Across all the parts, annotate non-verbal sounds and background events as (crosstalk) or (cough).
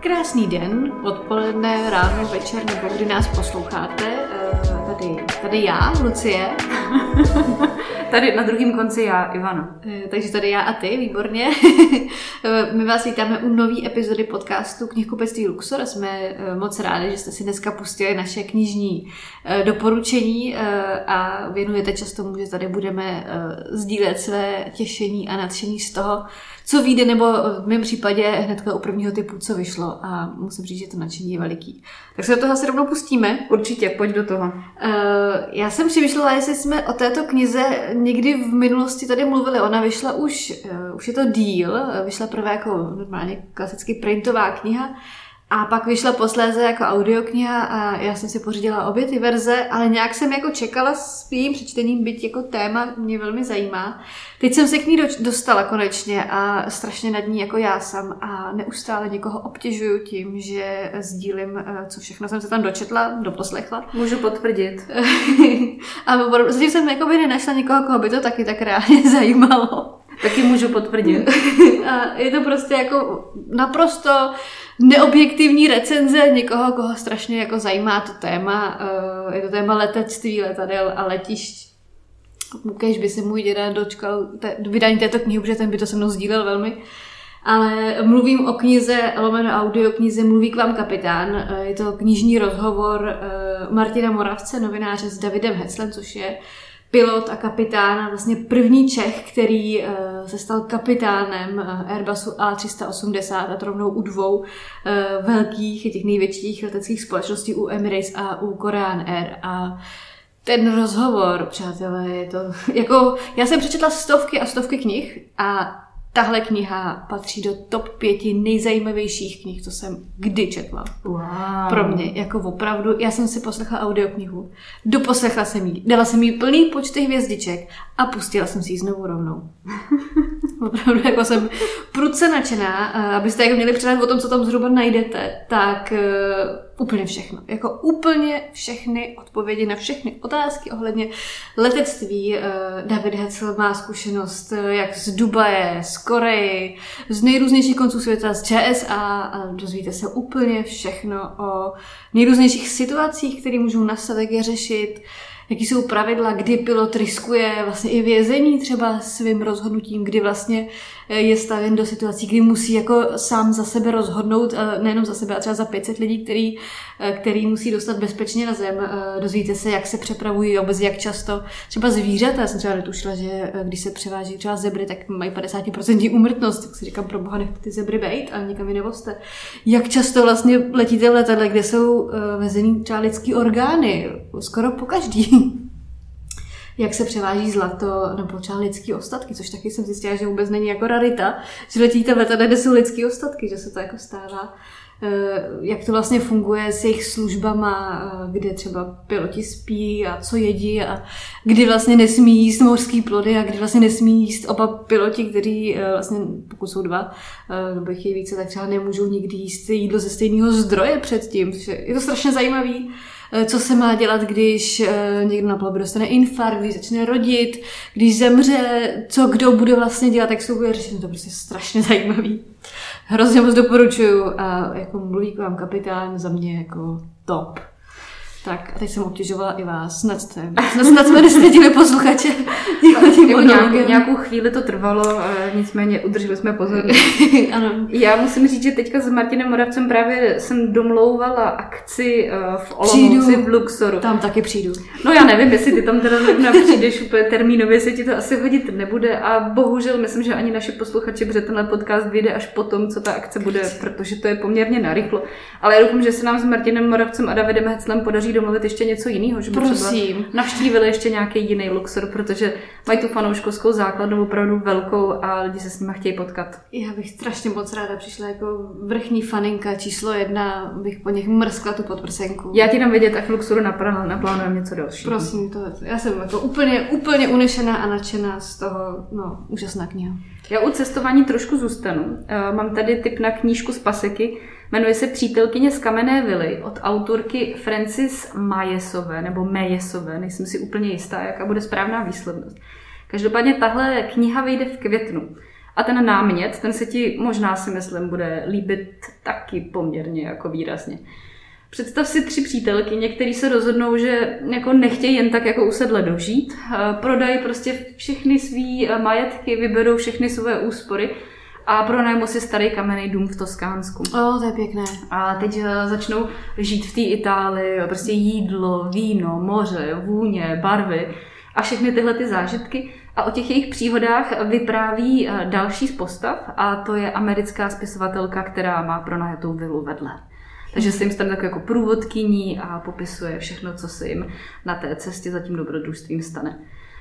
Krásný den, odpoledne, ráno, večer nebo kdy nás posloucháte. Eh, tady, tady já, Lucie. (laughs) Tady na druhém konci já, Ivana. Eh, Takže tady já a ty, výborně. (laughs) Eh, My vás vítáme u nové epizody podcastu Knihkupectví Luxor a jsme moc rádi, že jste si dneska pustili naše knižní doporučení a věnujete čas tomu, že tady budeme sdílet své těšení a nadšení z toho, co vyjde, nebo v mém případě hnedka u prvního typu, co vyšlo a musím říct, že to nadšení je veliký. Tak se do toho asi rovnou pustíme. Určitě, pojď do toho. Eh, já jsem přemýšlela, jestli jsme o této knize někdy v minulosti tady mluvili. Ona vyšla už, eh, už je to díl, vyšla prvé jako normálně klasicky printová kniha a pak vyšla posléze jako audiokniha a já jsem si pořídila obě ty verze, ale nějak jsem jako čekala s jejím přečtením, byť jako téma mě velmi zajímá. Teď jsem se k ní dostala konečně a strašně nad ní jako já jsem a neustále někoho obtěžuju tím, že sdílím, eh, co všechno jsem se tam dočetla, doposlechla. Můžu potvrdit. (laughs) a zatím jsem jako by nenašla někoho, koho by to taky tak reálně (laughs) zajímalo. Taky můžu potvrdit. (laughs) A je to prostě jako naprosto neobjektivní recenze někoho, koho strašně jako zajímá to téma. Eh, Je to téma letectví, letadel a letišť. Kež by se můj děda dočkal te, vydání této knihy, protože ten by to se mnou sdílel velmi. Ale mluvím o knize, lomeno audioknize Mluví k vám kapitán. Eh, Je to knižní rozhovor eh, Martina Moravce, novináře s Davidem Heclem, což je pilot a kapitán, a vlastně první Čech, který eh, se stal kapitánem eh, Airbusu A380 a to rovnou u dvou eh, velkých, těch největších leteckých společností, u Emirates a u Korean Air. A ten rozhovor, přátelé, je to (laughs) jako, já jsem přečetla stovky a stovky knih a tahle kniha patří do top pěti nejzajímavějších knih, co jsem kdy četla. Wow. Pro mě, jako opravdu, já jsem si poslechla audioknihu, doposlechla jsem jí, dala jsem jí plný počty hvězdiček a pustila jsem si ji znovu rovnou. (laughs) opravdu, jako jsem prudce nadšená, a abyste jako měli přehled o tom, co tam zhruba najdete, tak uh, úplně všechno. Jako úplně všechny odpovědi na všechny otázky ohledně letectví. Uh, David Hetzel má zkušenost uh, jak z Dubaje, z Koreji, z nejrůznějších konců světa, z ČSA a dozvíte se úplně všechno o nejrůznějších situacích, které můžou jak je řešit, jaký jsou pravidla, kdy pilot riskuje vlastně i vězení třeba svým rozhodnutím, kdy vlastně eh, je stavěn do situací, kdy musí jako sám za sebe rozhodnout, eh, nejenom za sebe, a třeba za 500 lidí, který, eh, který musí dostat bezpečně na zem. Dozvíte se, jak se přepravují vůbec, jak často. Třeba zvířata, já jsem třeba netušila, že když se převáží třeba zebry, tak mají 50% úmrtnost, tak si říkám, pro boha nechte ty zebry bejt a nikam je nevozte. Jak často vlastně letíte v letadle, kde jsou vezený třeba lidský orgány, skoro po každý jak se převáží zlato nebo třeba lidský ostatky, což taky jsem zjistila, že vůbec není jako rarita, že letíte letadle, kde jsou lidský ostatky, že se to jako stává. Eh, Jak to vlastně funguje s jejich službama, eh, kde třeba piloti spí a co jedí a kdy vlastně nesmí jíst mořský plody a kdy vlastně nesmí jíst oba piloti, kteří eh, vlastně, pokud jsou dva, nebo je více, tak třeba nemůžou nikdy jíst jídlo ze stejného zdroje předtím. Je to strašně zajímavý co se má dělat, když eh, někdo na palubě dostane infarkt, když začne rodit, když zemře, co kdo bude vlastně dělat, jak to bude řešit. To je prostě strašně (laughs) zajímavý. Hrozně moc doporučuju a jako mluví k vám kapitán za mě jako top. Tak a teď jsem obtěžovala i vás. Snad, jste, snad, snad jsme nestydili posluchače. (laughs) Jako nějakou, nějakou chvíli to trvalo, eh, nicméně udrželi jsme pozornost. (laughs) ano. Já musím říct, že teďka s Martinem Moravcem právě jsem domlouvala akci eh, v Olomouci v Luxoru. Tam taky přijdu. No já nevím, jestli ty tam teda zrovna přijdeš úplně termínově, se ti to asi hodit nebude a bohužel myslím, že ani naši posluchači, protože tenhle podcast vyjde až potom, co ta akce bude, protože to je poměrně narychlo. Ale já doufám, že se nám s Martinem Moravcem a Davidem Heclem podaří domluvit ještě něco jiného, že by Prosím. třeba navštívili ještě nějaký jiný Luxor, protože mají tu fanouškovskou základnu opravdu velkou a lidi se s nimi chtějí potkat. Já bych strašně moc ráda přišla jako vrchní faninka číslo jedna, bych po nich mrskla tu podprsenku. Já ti dám vědět, až Luxoru napl- naplánujeme něco dalšího. Prosím, to, já jsem jako úplně, úplně unešená a nadšená z toho, no, úžasná kniha. Já u cestování trošku zůstanu. Eh, Mám tady tip na knížku z Paseky. Jmenuje se Přítelkyně z kamenné vily od autorky Francis Majesové, nebo Majesové, nejsem si úplně jistá, jaká bude správná výslednost. Každopádně tahle kniha vyjde v květnu. A A ten námět, ten se ti možná si myslím bude líbit taky poměrně jako výrazně. Představ si tři přítelky, některý se rozhodnou, že jako nechtějí jen tak jako usedle dožít, prodají prostě všechny svý majetky, vyberou všechny své úspory a pronajmu si starý kamenný dům v Toskánsku. O, to je pěkné. A teď eh, začnou žít v té Itálii, prostě jídlo, víno, moře, vůně, barvy a všechny tyhle ty zážitky. A o těch jejich příhodách vypráví eh, další z postav a to je americká spisovatelka, která má pronajatou vilu vedle. Takže se jim stane takový jako průvodkyní a popisuje všechno, co se jim na té cestě za tím dobrodružstvím stane.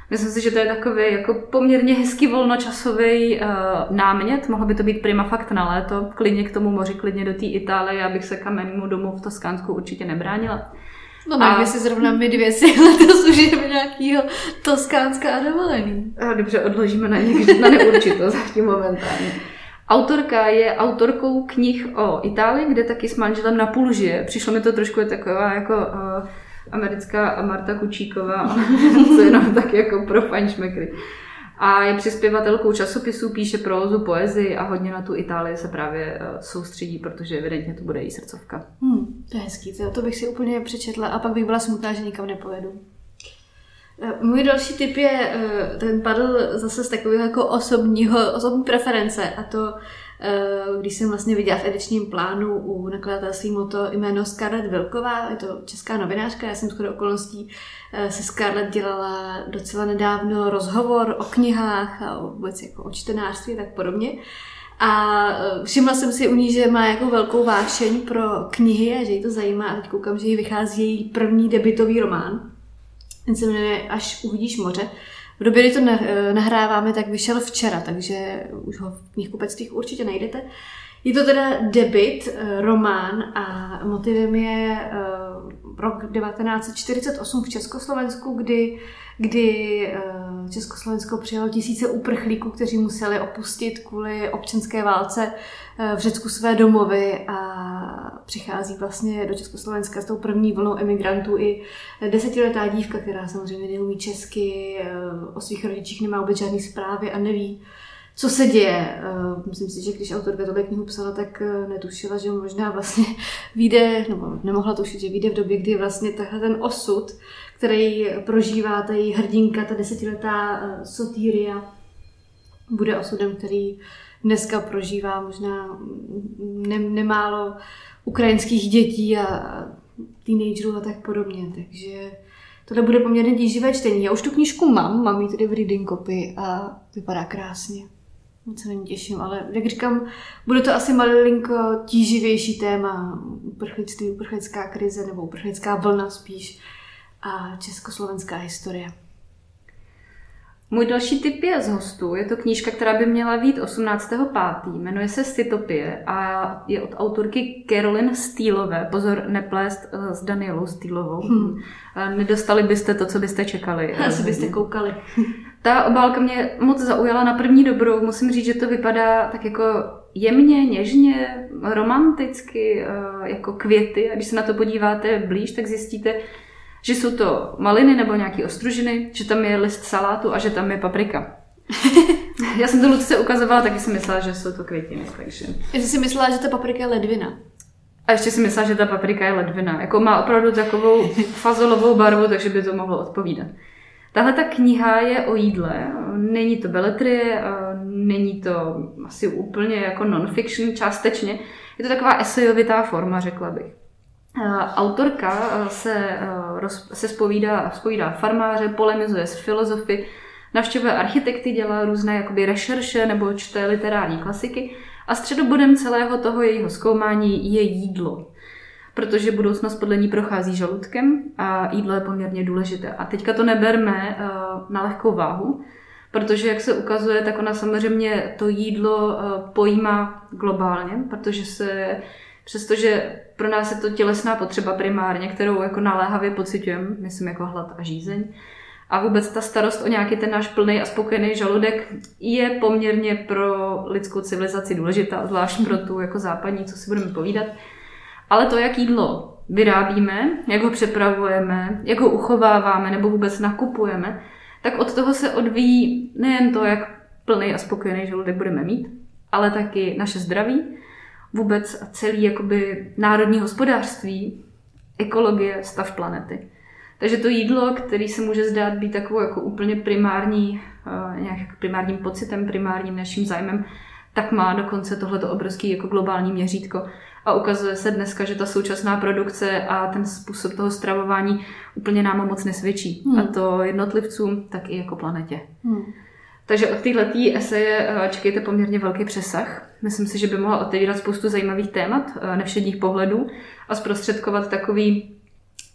Myslím si, že to je takový jako poměrně hezký volnočasový uh, námět. Mohlo by to být prima fakt na léto, klidně k tomu moři, klidně do té Itálie, abych se kamennému domu v Toskánsku určitě nebránila. No ne, a... si zrovna my dvě si (laughs) letos užijeme nějakýho toskánská dovolený. A dobře, odložíme na někdy, na neurčito zatím momentálně. Autorka je autorkou knih o Itálii, kde taky s manželem na půl žije. Přišlo mi to trošku taková jako uh, americká Marta Kučíková, (laughs) co jenom tak jako pro fajnšmekry. A je přispěvatelkou časopisů, píše prózu, poezii a hodně na tu Itálii se právě eh, soustředí, protože evidentně to bude její srdcovka. Hmm, to je hezký, to, to bych si úplně přečetla a pak bych byla smutná, že nikam nepojedu. Eh, můj další tip je, eh, ten padl zase z takového jako osobního, osobní preference a to když jsem vlastně viděla v edičním plánu u nakladatelství Moto jméno Scarlett Vilková, je to česká novinářka, já jsem shodou okolností eh, se Scarlett dělala docela nedávno rozhovor o knihách a vůbec jako o čtenářství a tak podobně. A eh, všimla jsem si u ní, že má jako velkou vášeň pro knihy a že jí to zajímá. A teď koukám, že jí vychází její první debitový román. Ten se jmenuje Až uvidíš moře. V době, kdy to eh, nahráváme, tak vyšel včera, takže už ho v knihkupectvích určitě najdete. Je to teda debit, eh, román a motivem je eh, rok 1948 v Československu, kdy, kdy Československo přijalo tisíce uprchlíků, kteří museli opustit kvůli občanské válce v Řecku své domovy a přichází vlastně do Československa s tou první vlnou emigrantů i desetiletá dívka, která samozřejmě neumí česky, o svých rodičích nemá vůbec žádné zprávy a neví, co se děje. Myslím si, že když autorka tohle knihu psala, tak netušila, že možná vlastně (laughs) vyjde, nebo nemohla tušit, že vyjde v době, kdy vlastně tahle ten osud, který prožívá ta její hrdinka, ta desetiletá Sotýria, bude osudem, který dneska prožívá možná ne, nemálo ukrajinských dětí a teenagerů a tak podobně. Takže tohle bude poměrně tíživé čtení. Já už tu knížku mám, mám ji tedy v reading copy a vypadá krásně. Moc se není těším, ale jak říkám, bude to asi malinko tíživější téma uprchlictví, uprchlická krize nebo uprchlická vlna spíš a československá historie. Můj další tip je z hostů. Je to knížka, která by měla být 18.5. Jmenuje se Cytopie a je od autorky Carolyn Steelové. Pozor, neplést eh, s Danielou Steelovou. Hmm. Nedostali byste to, co byste čekali. (laughs) Asi byste koukali. (laughs) Ta obálka mě moc zaujala na první dobrou. Musím říct, že to vypadá tak jako jemně, něžně, romanticky, eh, jako květy. A když se na to podíváte blíž, tak zjistíte, že jsou to maliny nebo nějaké ostružiny, že tam je list salátu a že tam je paprika. (laughs) Já jsem to Lucce ukazovala, taky jsem myslela, že jsou to květiny. Takže... Já jsem si myslela, že ta paprika je ledvina. A ještě si myslela, že ta paprika je ledvina. Jako má opravdu takovou fazolovou barvu, takže by to mohlo odpovídat. Tahle ta kniha je o jídle. Není to beletrie, není to asi úplně jako non-fiction částečně. Je to taková esejovitá forma, řekla bych. Autorka se, se spovídá, spovídá farmáře, polemizuje s filozofy, navštěvuje architekty, dělá různé jakoby rešerše nebo čte literární klasiky a středobodem celého toho jejího zkoumání je jídlo. Protože budoucnost podle ní prochází žaludkem a jídlo je poměrně důležité. A teďka to neberme na lehkou váhu, protože jak se ukazuje, tak ona samozřejmě to jídlo pojímá globálně, protože se přestože pro nás je to tělesná potřeba primárně, kterou jako naléhavě pocitujeme, myslím jako hlad a žízeň. A vůbec ta starost o nějaký ten náš plný a spokojený žaludek je poměrně pro lidskou civilizaci důležitá, zvlášť pro tu jako západní, co si budeme povídat. Ale to, jak jídlo vyrábíme, jak ho přepravujeme, jak ho uchováváme nebo vůbec nakupujeme, tak od toho se odvíjí nejen to, jak plný a spokojený žaludek budeme mít, ale taky naše zdraví, vůbec celý jakoby národní hospodářství, ekologie, stav planety. Takže to jídlo, který se může zdát být takovou jako úplně primární, uh, nějak primárním pocitem, primárním naším zájmem, tak má dokonce tohleto obrovský jako globální měřítko. A ukazuje se dneska, že ta současná produkce a ten způsob toho stravování úplně nám moc nesvědčí. Hmm. A to jednotlivcům, tak i jako planetě. Hmm. Takže od této eseje eh, čekejte poměrně velký přesah. Myslím si, že by mohla otevírat spoustu zajímavých témat, eh, nevšedních pohledů a zprostředkovat takový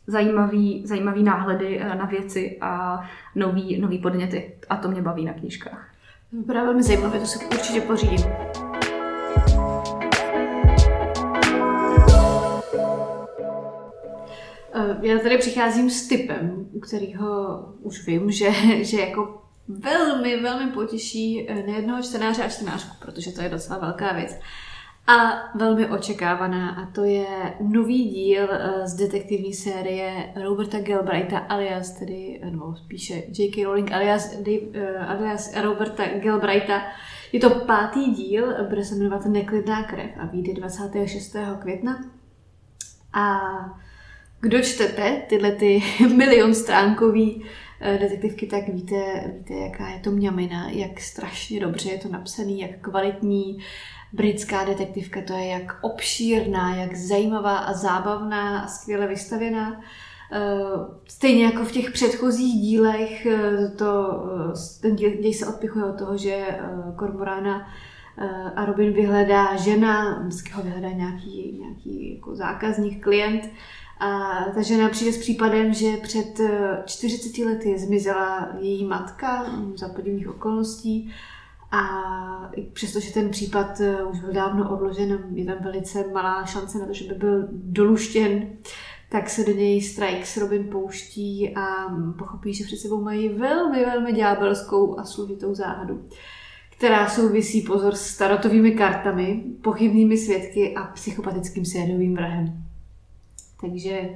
zajímavý, zajímavý náhledy eh, na věci a nový, nový podněty. A to mě baví na knížkách. Vypadá velmi zajímavé, to si určitě pořídím. Já tady přicházím s typem, u kterého už vím, že, že jako velmi, velmi potěší eh, nejednoho čtenáře a čtenářku, protože to je docela velká věc. A velmi očekávaná, a to je nový díl eh, z detektivní série Roberta Galbraitha alias, tedy, eh, nebo spíše J.K. Rowling alias, alias Roberta Galbraitha. Je to pátý díl, bude se jmenovat Neklidná krev a vyjde 26. května. A kdo čtete tyhle ty (laughs) milion stránkový Eh, detektivky, tak víte, víte, jaká je to mňamina, jak strašně dobře je to napsaný, jak kvalitní britská detektivka to je, jak obšírná, jak zajímavá a zábavná a skvěle vystavěná. Eh, stejně jako v těch předchozích dílech, eh, to, ten díl, děj se odpichuje od toho, že Kormorána a Robin vyhledá žena, vždycky ho vyhledá nějaký, nějaký jako zákazník, klient, a ta žena přijde s případem, že před 40 eh, lety zmizela její matka za podivných okolností. A přestože ten případ eh, už byl dávno odložen, je tam velice malá šance na to, že by byl doluštěn, tak se do něj Strike s Robin pouští a pochopí, že před sebou mají velmi, velmi ďábelskou a složitou záhadu, která souvisí, pozor, s tarotovými kartami, pochybnými svědky a psychopatickým sériovým vrahem. Takže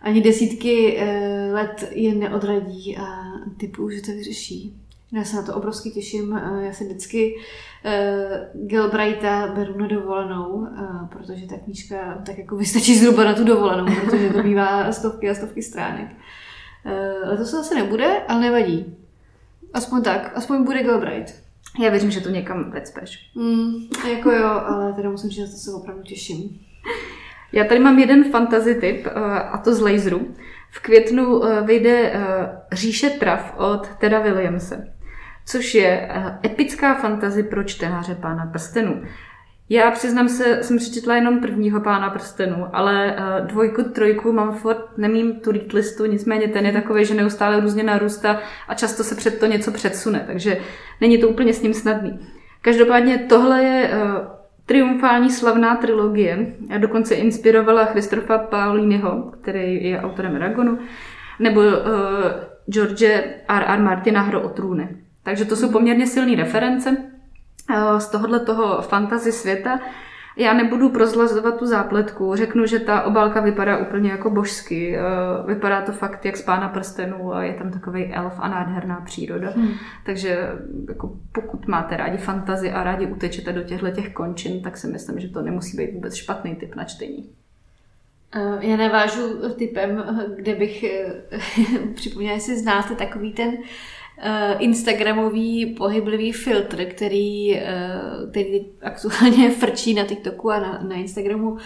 ani desítky eh, let je neodradí a typu, že to vyřeší. Já se na to obrovsky těším. Eh, já se vždycky uh, Gelbrighta beru na dovolenou, protože ta knížka tak jako vystačí zhruba na tu dovolenou, protože to bývá stovky a stovky stránek. Ale to se zase nebude, ale nevadí. Aspoň tak, aspoň bude Gelbright. Já věřím, že to někam vecpeš. Mm, jako jo, ale teda musím říct, že to se opravdu těším. Já tady mám jeden fantasy tip, eh, a to z laseru. V květnu eh, vyjde eh, Říše trav od Teda Williamse, což je epická fantazy pro čtenáře Pána prstenů. Já přiznám se, jsem přečetla jenom prvního Pána prstenů, ale dvojku, trojku mám furt, nemím tu read listu, nicméně ten je takový, že neustále různě narůstá a často se před to něco předsune, takže není to úplně s ním snadný. Každopádně tohle je triumfální slavná trilogie a dokonce inspirovala Christopha Pauliniho, který je autorem Aragonu, nebo uh, George R. R. Martina Hro o trůny. Takže to jsou poměrně silné reference z tohohle toho fantasy světa já nebudu prozlazovat tu zápletku, řeknu, že ta obálka vypadá úplně jako božsky. Eh, vypadá to fakt jak z pána prstenů a je tam takový elf a nádherná příroda. Hmm. Takže jako pokud máte rádi fantazy a rádi utečete do těchto těch končin, tak si myslím, že to nemusí být vůbec špatný typ na čtení. Eh, já navážu typem, kde bych (laughs) připomněla, jestli znáte takový ten uh, Instagramový pohyblivý filtr, který, uh, který aktuálně (laughs) frčí na TikToku a na, na Instagramu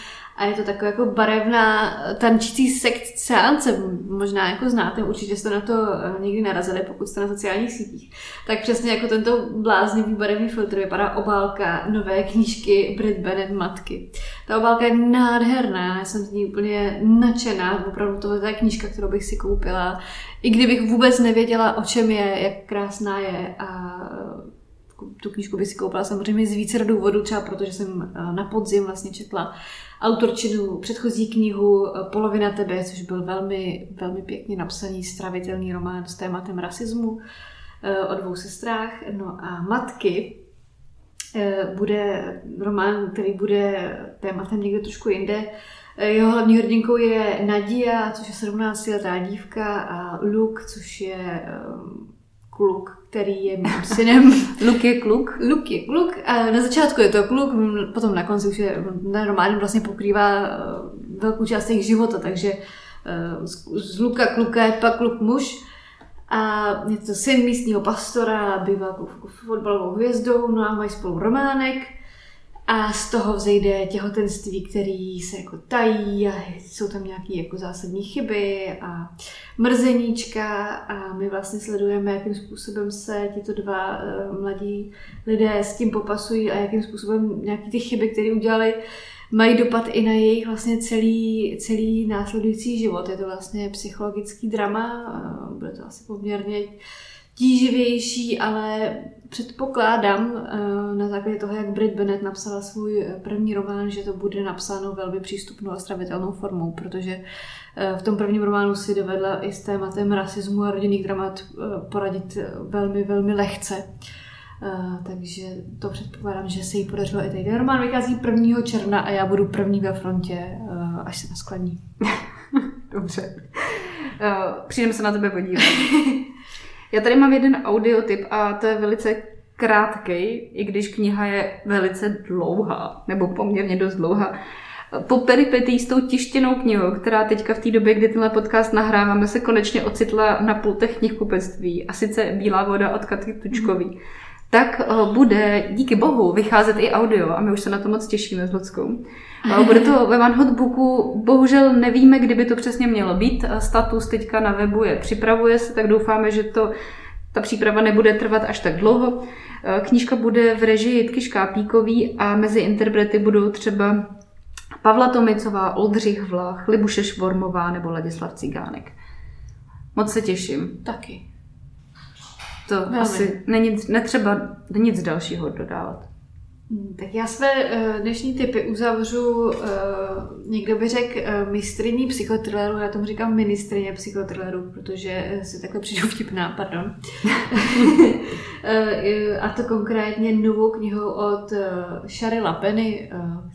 a je to taková jako barevná tančící sekt seance, možná jako znáte, určitě jste na to eh, někdy narazili, pokud jste na sociálních sítích. Tak přesně jako tento bláznivý barevný filtr vypadá obálka nové knížky Brit Bennett Matky. Ta obálka je nádherná, já jsem z ní úplně nadšená, opravdu to je knížka, kterou bych si koupila, i kdybych vůbec nevěděla, o čem je, jak krásná je a tu knížku bych si koupila samozřejmě z více důvodů, třeba protože jsem eh, na podzim vlastně četla autorčinu předchozí knihu eh, Polovina tebe, což byl velmi, velmi pěkně napsaný stravitelný román s tématem rasismu eh, o dvou sestrách. No a Matky bude román, který bude tématem někde trošku jinde. Jeho hlavní hrdinkou je Nadia, což je 17-letá dívka a Luke, což je kluk, který je mým (laughs) synem. Luk je kluk? Luk je kluk. A na začátku je to kluk, potom na konci už je normálně vlastně pokrývá eh, velkou část jejich života, takže eh, z Luka kluka je pak kluk muž. A je to syn místního pastora, bývá jako fotbalovou hvězdou, no a mají spolu románek. A z toho vzejde těhotenství, který se jako tají a jsou tam nějaké jako zásadní chyby a mrzeníčka a my vlastně sledujeme, jakým způsobem se tito dva uh, mladí lidé s tím popasují a jakým způsobem nějaké ty chyby, které udělali, mají dopad i na jejich vlastně celý, celý následující život. Je to vlastně psychologický drama, uh, bude to asi poměrně tíživější, ale předpokládám uh, na základě toho, jak Brit Bennett napsala svůj první román, že to bude napsáno velmi přístupnou a stravitelnou formou, protože v tom prvním románu si dovedla i s tématem rasismu a rodinných dramat poradit velmi, velmi lehce. Takže to předpokládám, že se jí podařilo i tady. Ten román vychází 1. června a já budu první ve frontě, až se naskladní. (laughs) Dobře. Přijdeme se na tebe podívat. (laughs) já tady mám jeden audiotyp a to je velice krátký, i když kniha je velice dlouhá, nebo poměrně dost dlouhá. Po peripetí s tou tištěnou knihou, která teďka v té době, kdy tenhle podcast nahráváme, se konečně ocitla na pultech knihkupectví, a sice Bílá voda od Katy Tučkový. Mm tak eh, bude díky bohu vycházet i audio a my už se na to moc těšíme s Luckou. Eh, bude to ve One Hot Booku, bohužel nevíme, kdyby to přesně mělo být. Eh, status teďka na webu je připravuje se, tak doufáme, že to ta příprava nebude trvat až tak dlouho. Knížka bude v režii Jitky Škápíkový a mezi interprety budou třeba Pavla Tomicová, Oldřich Vlach, Libuše Švormová nebo Ladislav Cigánek. Moc se těším. Taky. To Velmi. asi není, netřeba nic dalšího dodávat. Hmm, tak já své uh, dnešní typy uzavřu, uh, někdo by řekl uh, mistriní psychotrilleru, já tomu říkám ministrině psychotrilleru, protože si takhle přijdu vtipná, pardon. (laughs) a to konkrétně novou knihu od Shary Lapeny,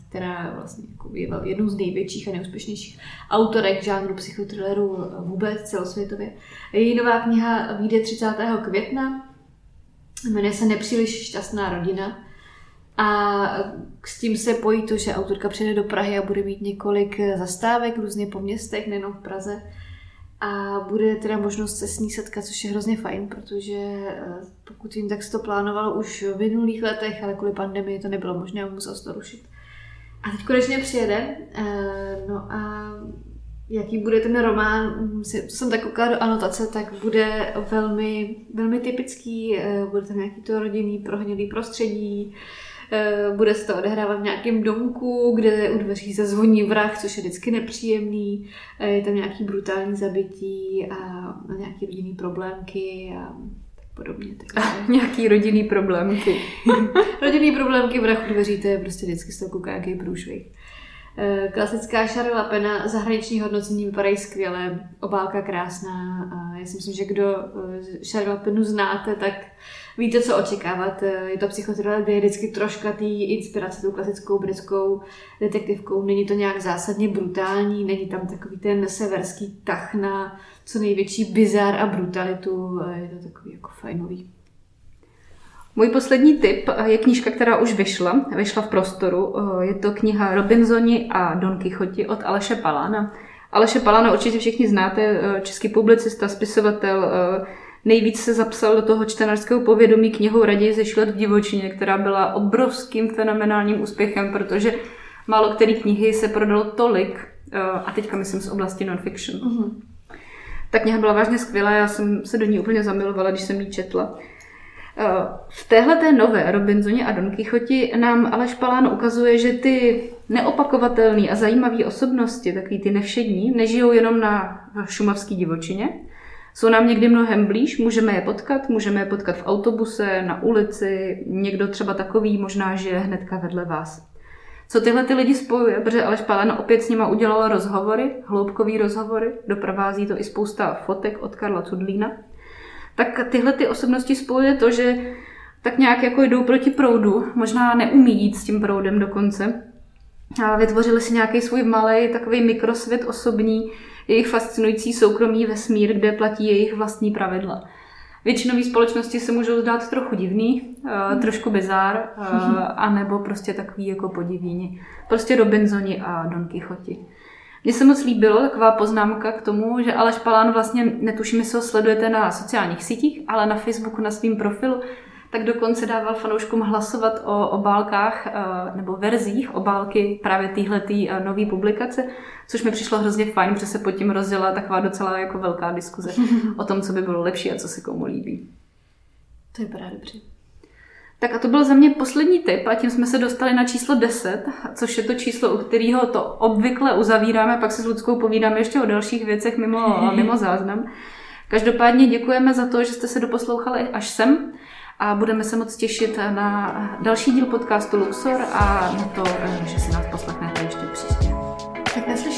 která vlastně jako je jednou z největších a nejúspěšnějších autorek žánru psychotrilleru vůbec celosvětově. Její nová kniha vyjde 30. května, jmenuje se Nepříliš šťastná rodina a s tím se pojí to, že autorka přijde do Prahy a bude mít několik zastávek různě po městech, nejenom v Praze. A bude teda možnost se s ní setkat, což je hrozně fajn, protože eh, pokud vím, tak se to plánovalo už v minulých letech, ale kvůli pandemii to nebylo možné a musel se to rušit. A teď konečně přijede. Eh, no a jaký bude ten román, co jsem tak koukala do anotace, tak bude velmi, velmi typický, eh, bude tam nějaký to rodinný prohnilý prostředí, bude se to odehrávat v nějakém domku, kde u dveří se zvoní vrah, což je vždycky nepříjemný. Eh, je tam nějaký brutální zabití a nějaké rodinný problémky a tak podobně. Takže... (laughs) nějaký rodinný problémky. (laughs) rodinný problémky vrah u dveří, to je prostě vždycky z toho kouká nějaký průšvih. Eh, klasická Charla Pena, zahraniční hodnocení vypadají skvěle, obálka krásná. A já si myslím, že kdo Charla Penu znáte, tak víte, co očekávat. Je to psychotriller, kde je vždycky troška té inspirace tou klasickou britskou detektivkou. Není to nějak zásadně brutální, není tam takový ten severský tah na co největší bizar a brutalitu. Je to takový jako fajnový. Můj poslední tip je knížka, která už vyšla, vyšla v prostoru. Je to kniha Robinsoni a Don Quixote od Aleše Palána. Aleše Palána určitě všichni znáte, český publicista, spisovatel, Nejvíc se zapsal do toho čtenářského povědomí knihou Raději ze šlet v divočině, která byla obrovským fenomenálním úspěchem, protože málo který knihy se prodalo tolik, eh, a teďka myslím z oblasti non-fiction. Mm-hmm. Ta kniha byla vážně skvělá, já jsem se do ní úplně zamilovala, když jsem ji četla. Eh, v téhle té nové Robinsoně a Don Quixote nám Aleš Palán ukazuje, že ty neopakovatelné a zajímavé osobnosti, takový ty nevšední, nežijou jenom na šumavský divočině, jsou nám někdy mnohem blíž, můžeme je potkat, můžeme je potkat v autobuse, na ulici, někdo třeba takový možná žije hnedka vedle vás. Co tyhle ty lidi spojuje, protože Aleš Palen opět s nima udělal rozhovory, hloubkový rozhovory, doprovází to i spousta fotek od Karla Cudlína, tak tyhle ty osobnosti spojuje to, že tak nějak jako jdou proti proudu, možná neumí jít s tím proudem dokonce. A vytvořili si nějaký svůj malý takový mikrosvět osobní, jejich fascinující soukromý vesmír, kde platí jejich vlastní pravidla. většinové společnosti se můžou zdát trochu divný, uh, trošku bizár, uh, anebo prostě takový jako podivíni. Prostě Robinsoni a Don Quixoti. Mně se moc líbilo taková poznámka k tomu, že Aleš Palán vlastně, netuším, jestli ho sledujete na sociálních sítích, ale na Facebooku na svém profilu, tak dokonce dával fanouškům hlasovat o obálkách nebo verzích obálky právě téhletý nové publikace, což mi přišlo hrozně fajn, protože se pod tím rozdělala taková docela jako velká diskuze (laughs) o tom, co by bylo lepší a co se komu líbí. To je právě dobře. Tak a to byl za mě poslední tip a tím jsme se dostali na číslo 10, což je to číslo, u kterého to obvykle uzavíráme, pak se s Ludskou povídáme ještě o dalších věcech mimo, (laughs) mimo záznam. Každopádně děkujeme za to, že jste se doposlouchali až sem a budeme se moc těšit na další díl podcastu Luxor a na to, eh, že si nás poslechnete ještě příště. Tak naslyšenou.